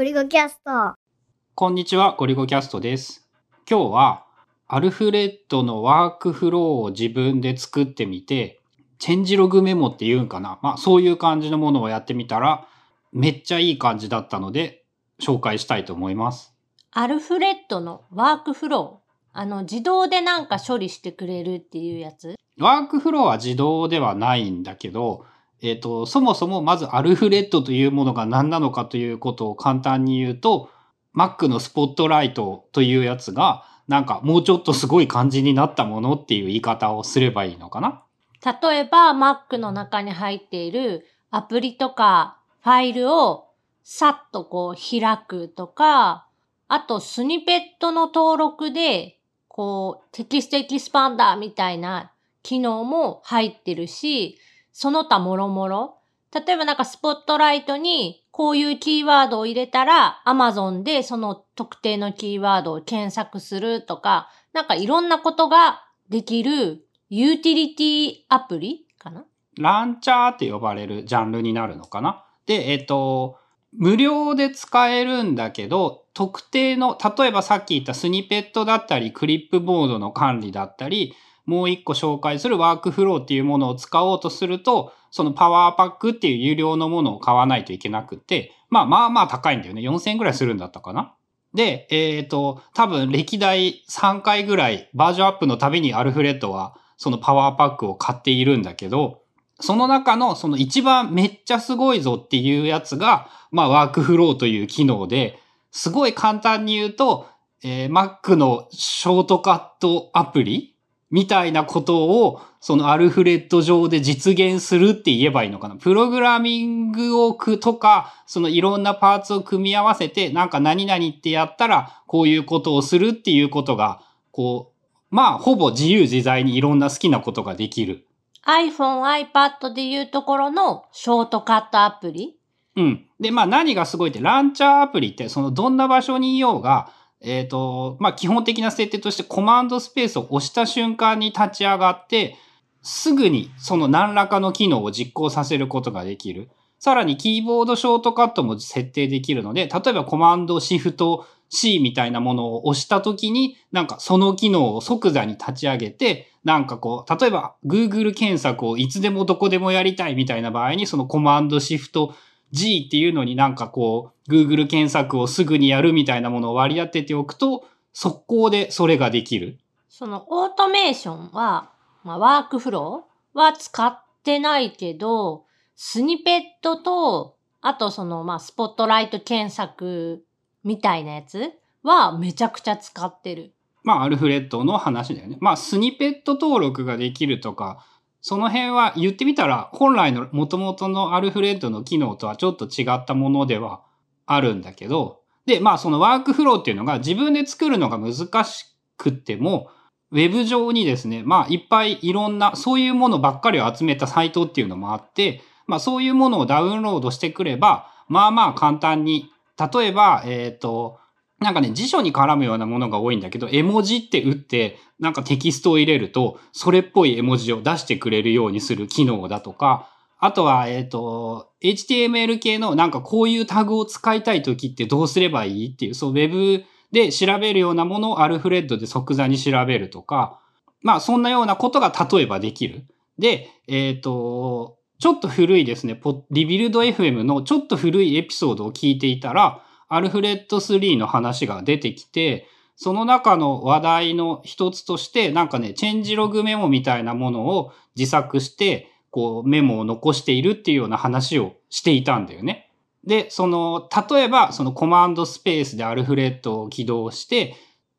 ゴリゴキャスト。こんにちは、ゴリゴキャストです。今日は、アルフレッドのワークフローを自分で作ってみて、チェンジログメモって言うんかなまあ、そういう感じのものをやってみたら、めっちゃいい感じだったので、紹介したいと思います。アルフレッドのワークフロー。あの、自動でなんか処理してくれるっていうやつ？ワークフローは自動ではないんだけど、えっ、と、そもそもまずアルフレッドというものが何なのかということを簡単に言うと、Mac の Spotlight というやつが、なんかもうちょっとすごい感じになったものっていう言い方をすればいいのかな？例えば Mac の中に入っているアプリとかファイルをさっとこう開くとか、あとスニペットの登録でこう TextExpander みたいな機能も入ってるし、その他もろもろ。例えばなんかスポットライトにこういうキーワードを入れたら Amazon でその特定のキーワードを検索するとか、なんかいろんなことができるユーティリティアプリかな？ランチャーって呼ばれるジャンルになるのかな？で、えっ、と、無料で使えるんだけど、特定の、例えばさっき言ったスニペットだったり、クリップボードの管理だったり、もう一個紹介するワークフローっていうものを使おうとすると、そのパワーパックっていう有料のものを買わないといけなくて、まあまあまあ高いんだよね。4000円ぐらいするんだったかな。で、えっ、と、多分歴代3回ぐらいバージョンアップのたびにアルフレッドはそのパワーパックを買っているんだけど、その中のその一番めっちゃすごいぞっていうやつが、まあワークフローという機能で、すごい簡単に言うと、えー Mac のショートカットアプリみたいなことを、そのアルフレッド上で実現するって言えばいいのかな？プログラミングをくとか、そのいろんなパーツを組み合わせて、なんか何々ってやったら、こういうことをするっていうことが、こう、まあ、ほぼ自由自在にいろんな好きなことができる。iPhone、iPad でいうところのショートカットアプリ？うん。で、まあ何がすごいって、ランチャーアプリって、そのどんな場所にいようが、えっ、と、まあ基本的な設定としてコマンドスペースを押した瞬間に立ち上がって、すぐにその何らかの機能を実行させることができる。さらにキーボードショートカットも設定できるので、例えばコマンドシフト C みたいなものを押したときに、なんかその機能を即座に立ち上げて、なんかこう、例えば Google 検索をいつでもどこでもやりたいみたいな場合に、そのコマンドシフト G っていうのになんかこう、Google 検索をすぐにやるみたいなものを割り当てておくと、速攻でそれができる。そのオートメーションは、まあ、ワークフローは使ってないけど、スニペットと、あとその、まあ、スポットライト検索みたいなやつはめちゃくちゃ使ってる。まあ、アルフレッドの話だよね。まあ、スニペット登録ができるとか、その辺は言ってみたら、本来の元々のアルフレッドの機能とはちょっと違ったものではあるんだけど、で、まあ、そのワークフローっていうのが自分で作るのが難しくても、ウェブ上にですね、まあ、いっぱいいろんな、そういうものばっかりを集めたサイトっていうのもあって、まあ、そういうものをダウンロードしてくれば、まあまあ簡単に、例えば、えっ、と、なんかね、辞書に絡むようなものが多いんだけど、絵文字って打って、なんかテキストを入れると、それっぽい絵文字を出してくれるようにする機能だとか、あとは、えっ、と、HTML 系のなんかこういうタグを使いたいときってどうすればいいっていう、そう、ウェブで調べるようなものをアルフレッドで即座に調べるとか、まあそんなようなことが例えばできる。で、えっ、と、ちょっと古いですね、リビルド FM のちょっと古いエピソードを聞いていたら、アルフレッド3の話が出てきて、その中の話題の一つとして、なんかね、チェンジログメモみたいなものを自作して、こうメモを残しているっていうような話をしていたんだよね。で、その、例えば、そのコマンドスペースでアルフレッドを起動して、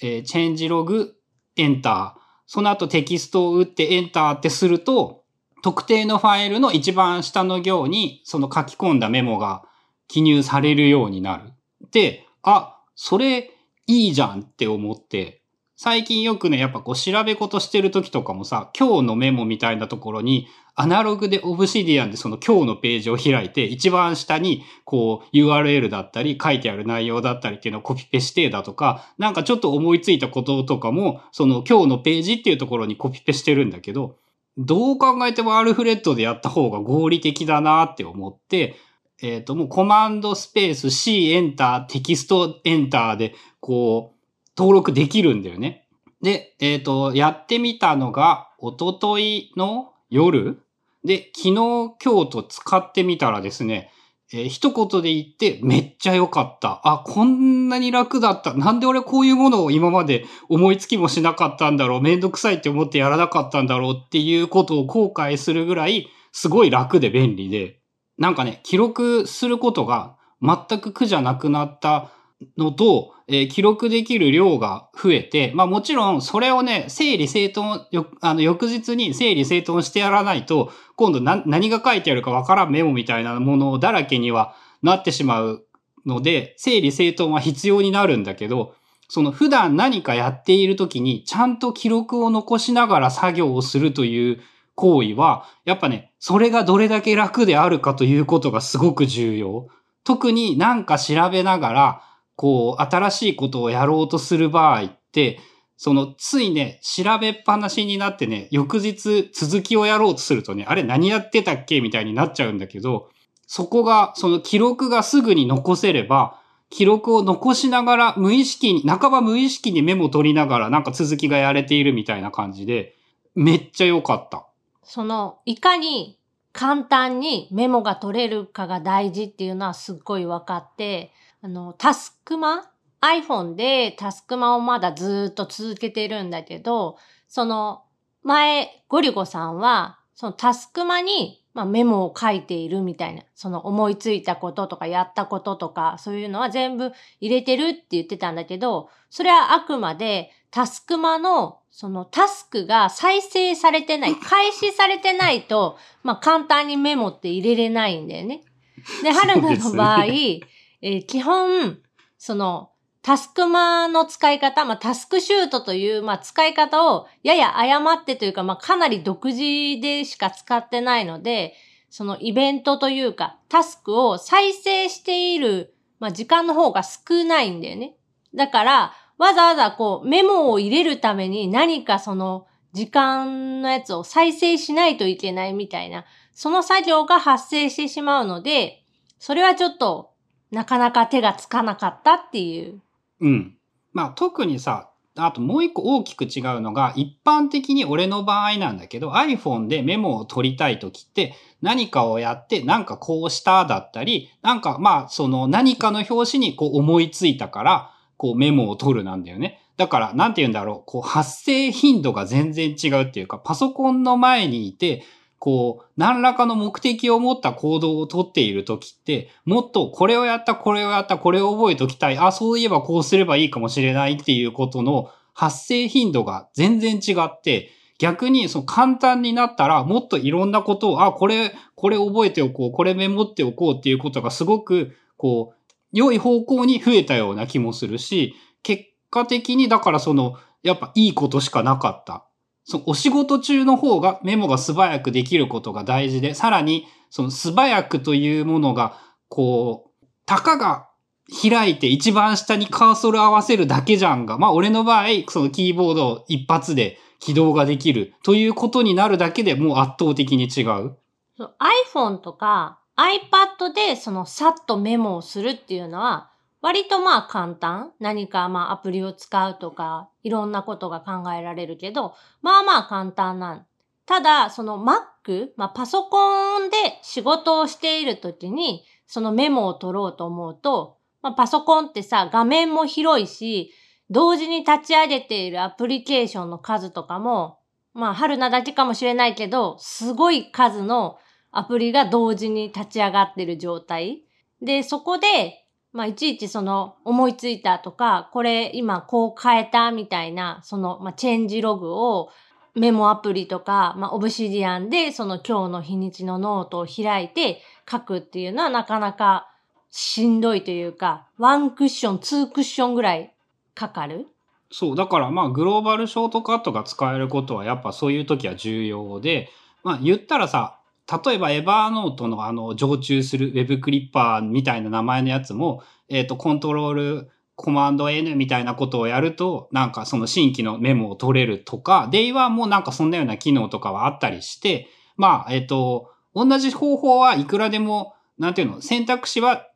えーチェンジログ、エンター。その後テキストを打ってエンターってすると、特定のファイルの一番下の行に、その書き込んだメモが記入されるようになる。で、あ、それいいじゃんって思って、最近よくね、やっぱこう調べ事してる時とかもさ、今日のメモみたいなところに、アナログでオブシディアンでその今日のページを開いて、一番下にこう URL だったり書いてある内容だったりっていうのをコピペしてだとか、なんかちょっと思いついたこととかも、その今日のページっていうところにコピペしてるんだけど、どう考えてもアルフレッドでやった方が合理的だなって思って、えっ、と、もうコマンドスペース C エンター、テキストエンターで、こう、登録できるんだよね。で、えっ、と、やってみたのが、おとといの夜？で、昨日、今日と使ってみたらですね、えー一言で言ってめっちゃ良かった。あ、こんなに楽だった。なんで俺こういうものを今まで思いつきもしなかったんだろう？めんどくさいって思ってやらなかったんだろう？っていうことを後悔するぐらい、すごい楽で便利で。なんかね、記録することが全く苦じゃなくなったのと、えー記録できる量が増えて、まあもちろんそれをね、整理整頓、あの翌日に整理整頓してやらないと、今度何が書いてあるかわからんメモみたいなものだらけにはなってしまうので、整理整頓は必要になるんだけど、その普段何かやっている時にちゃんと記録を残しながら作業をするという行為は、やっぱね、それがどれだけ楽であるかということがすごく重要。特になんか調べながら、こう、新しいことをやろうとする場合って、その、ついね、調べっぱなしになってね、翌日続きをやろうとするとね、あれ何やってたっけみたいになっちゃうんだけど、そこが、その記録がすぐに残せれば、記録を残しながら無意識に、半ば無意識にメモ取りながらなんか続きがやれているみたいな感じで、めっちゃ良かった。その、いかに簡単にメモが取れるかが大事っていうのはすっごい分かって、あの、タスクマ iPhone でタスクマをまだずっと続けてるんだけど、その、前、ゴリゴさんは、そのタスクマに、まあ、メモを書いているみたいな、その思いついたこととかやったこととか、そういうのは全部入れてるって言ってたんだけど、それはあくまでタスクマの、そのタスクが再生されてない、開始されてないと、まあ簡単にメモって入れれないんだよね。で、春菜の場合、そうえー基本、その、タスクマの使い方、まあ、タスクシュートという、まあ、使い方をやや誤ってというか、まあ、かなり独自でしか使ってないので、そのイベントというか、タスクを再生している、まあ、時間の方が少ないんだよね。だから、わざわざこう、メモを入れるために何かその、時間のやつを再生しないといけないみたいな、その作業が発生してしまうので、それはちょっと、なかなか手がつかなかったっていう。うん。まあ特にさ、あともう一個大きく違うのが、一般的に俺の場合なんだけど、iPhone でメモを取りたいときって、何かをやって、なんかこうしただったり、なんかまあその何かの表紙にこう思いついたから、こうメモを取るなんだよね。だから、なんて言うんだろう、こう発生頻度が全然違うっていうか、パソコンの前にいて、こう、何らかの目的を持った行動をとっているときって、もっとこれをやった、これをやった、これを覚えときたい。あ、そういえばこうすればいいかもしれないっていうことの発生頻度が全然違って、逆にその簡単になったらもっといろんなことを、あ、これ、これ覚えておこう、これメモっておこうっていうことがすごく、こう、良い方向に増えたような気もするし、結果的にだからその、やっぱいいことしかなかった。そのお仕事中の方がメモが素早くできることが大事で、さらにその素早くというものが、こう、たかが開いて一番下にカーソル合わせるだけじゃんが、まあ俺の場合、そのキーボードを一発で起動ができるということになるだけでもう圧倒的に違う。そう iPhone とか iPad でそのさっとメモをするっていうのは割とまあ簡単。何かまあアプリを使うとかいろんなことが考えられるけど、まあまあ簡単なん。ただ、その Mac、まあパソコンで仕事をしているときにそのメモを取ろうと思うと、まあパソコンってさ画面も広いし、同時に立ち上げているアプリケーションの数とかも、まあ春菜だけかもしれないけど、すごい数のアプリが同時に立ち上がってる状態。で、そこで、まあ、いちいちその思いついたとか、これ今こう変えたみたいな、その、まあ、 changelog をメモアプリとか、まあ、 Obsidian でその今日の日にちのノートを開いて書くっていうのはなかなかしんどいというか、ワンクッション、ツークッションぐらいかかる。そう、だからまあグローバルショートカットが使えることはやっぱそういう時は重要で、まあ言ったらさ、例えばエバーノートのあの常駐する Web クリッパーみたいな名前のやつも、えっ、と、コントロールコマンド N みたいなことをやると、なんかその新規のメモを取れるとか、Day1 もなんかそんなような機能とかはあったりして、まあ、えっ、と、同じ方法はいくらでもなんていうの、選択肢は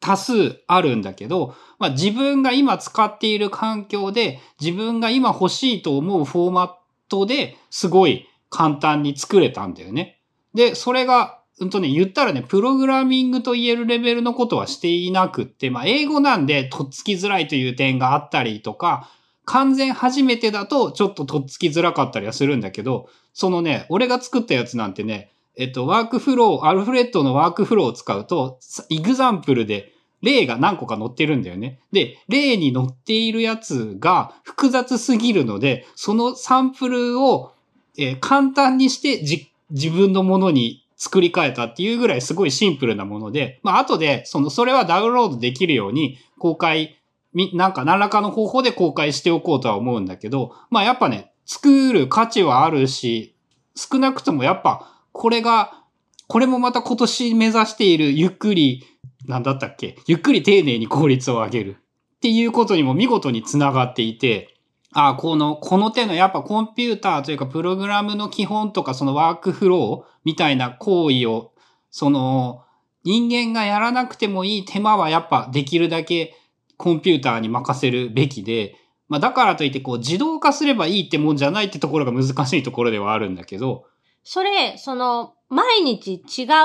多数あるんだけど、まあ自分が今使っている環境で自分が今欲しいと思うフォーマットですごい簡単に作れたんだよね。で、それが、うんとね、言ったらね、プログラミングと言えるレベルのことはしていなくって、まあ英語なんでとっつきづらいという点があったりとか、完全初めてだとちょっととっつきづらかったりはするんだけど、そのね、俺が作ったやつなんてね、えっと、ワークフロー、アルフレッドのワークフローを使うと、イグザンプルで例が何個か載ってるんだよね。で、例に載っているやつが複雑すぎるので、そのサンプルを、えー、簡単にして自分のものに作り変えたっていうぐらいすごいシンプルなもので、まあ後で、その、それはダウンロードできるように公開、なんか何らかの方法で公開しておこうとは思うんだけど、まあやっぱね、作る価値はあるし、少なくともやっぱこれが、これもまた今年目指しているゆっくり、なんだったっけゆっくり丁寧に効率を上げる。っていうことにも見事につながっていて、あこの、この手のやっぱコンピューターというかプログラムの基本とかそのワークフローみたいな行為を、その人間がやらなくてもいい手間はやっぱできるだけコンピューターに任せるべきで、まあだからといってこう自動化すればいいってもんじゃないってところが難しいところではあるんだけど、それ、その、毎日違う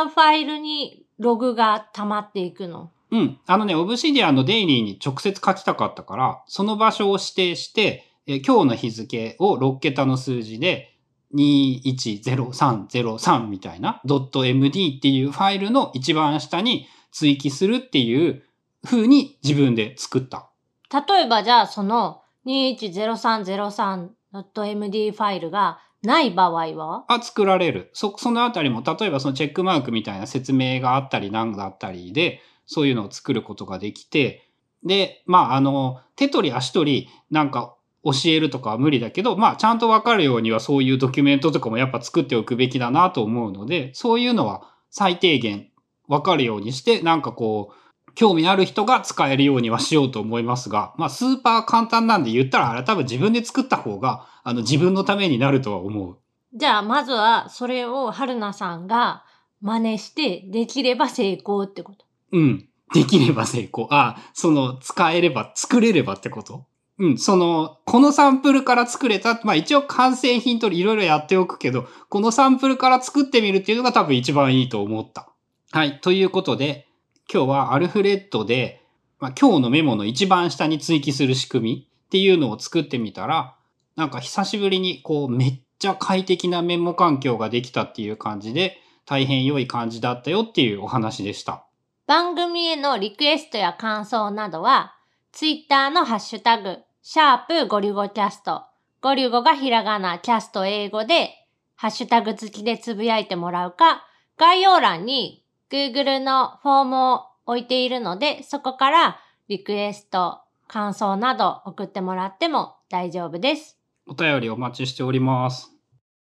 ファイルにログが溜まっていくの？うん。あのね、オブシディアンのデイリーに直接書きたかったから、その場所を指定して、え今日の日付を6桁の数字で、210303みたいな .md っていうファイルの一番下に追記するっていう風に自分で作った。例えばじゃあその 210303.md ファイルがない場合は？あ、作られる。そ、そのあたりも、例えばそのチェックマークみたいな説明があったりなんだったりで、そういうのを作ることができて、で、まあ、あの、手取り足取りなんか教えるとかは無理だけど、まあ、ちゃんとわかるようにはそういうドキュメントとかもやっぱ作っておくべきだなと思うので、そういうのは最低限わかるようにして、なんかこう、興味ある人が使えるようにはしようと思いますが、まあスーパー簡単なんで言ったらあれ多分自分で作った方が、あの自分のためになるとは思う。じゃあまずはそれを春菜さんが真似してできれば成功ってことうん。できれば成功。あ、その使えれば、作れればってこと？うん、その、このサンプルから作れた、まあ一応完成品といろいろやっておくけど、このサンプルから作ってみるっていうのが多分一番いいと思った。はい。ということで、今日はアルフレッドで、まあ、今日のメモの一番下に追記する仕組みっていうのを作ってみたら、なんか久しぶりにこうめっちゃ快適なメモ環境ができたっていう感じで、大変良い感じだったよっていうお話でした。番組へのリクエストや感想などは、ツイッターのハッシュタグ、シャープゴリゴキャスト、ゴリゴがひらがな、キャスト英語で、ハッシュタグ付きでつぶやいてもらうか、概要欄に Google のフォームを置いているので、そこからリクエスト、感想など送ってもらっても大丈夫です。お便りお待ちしております。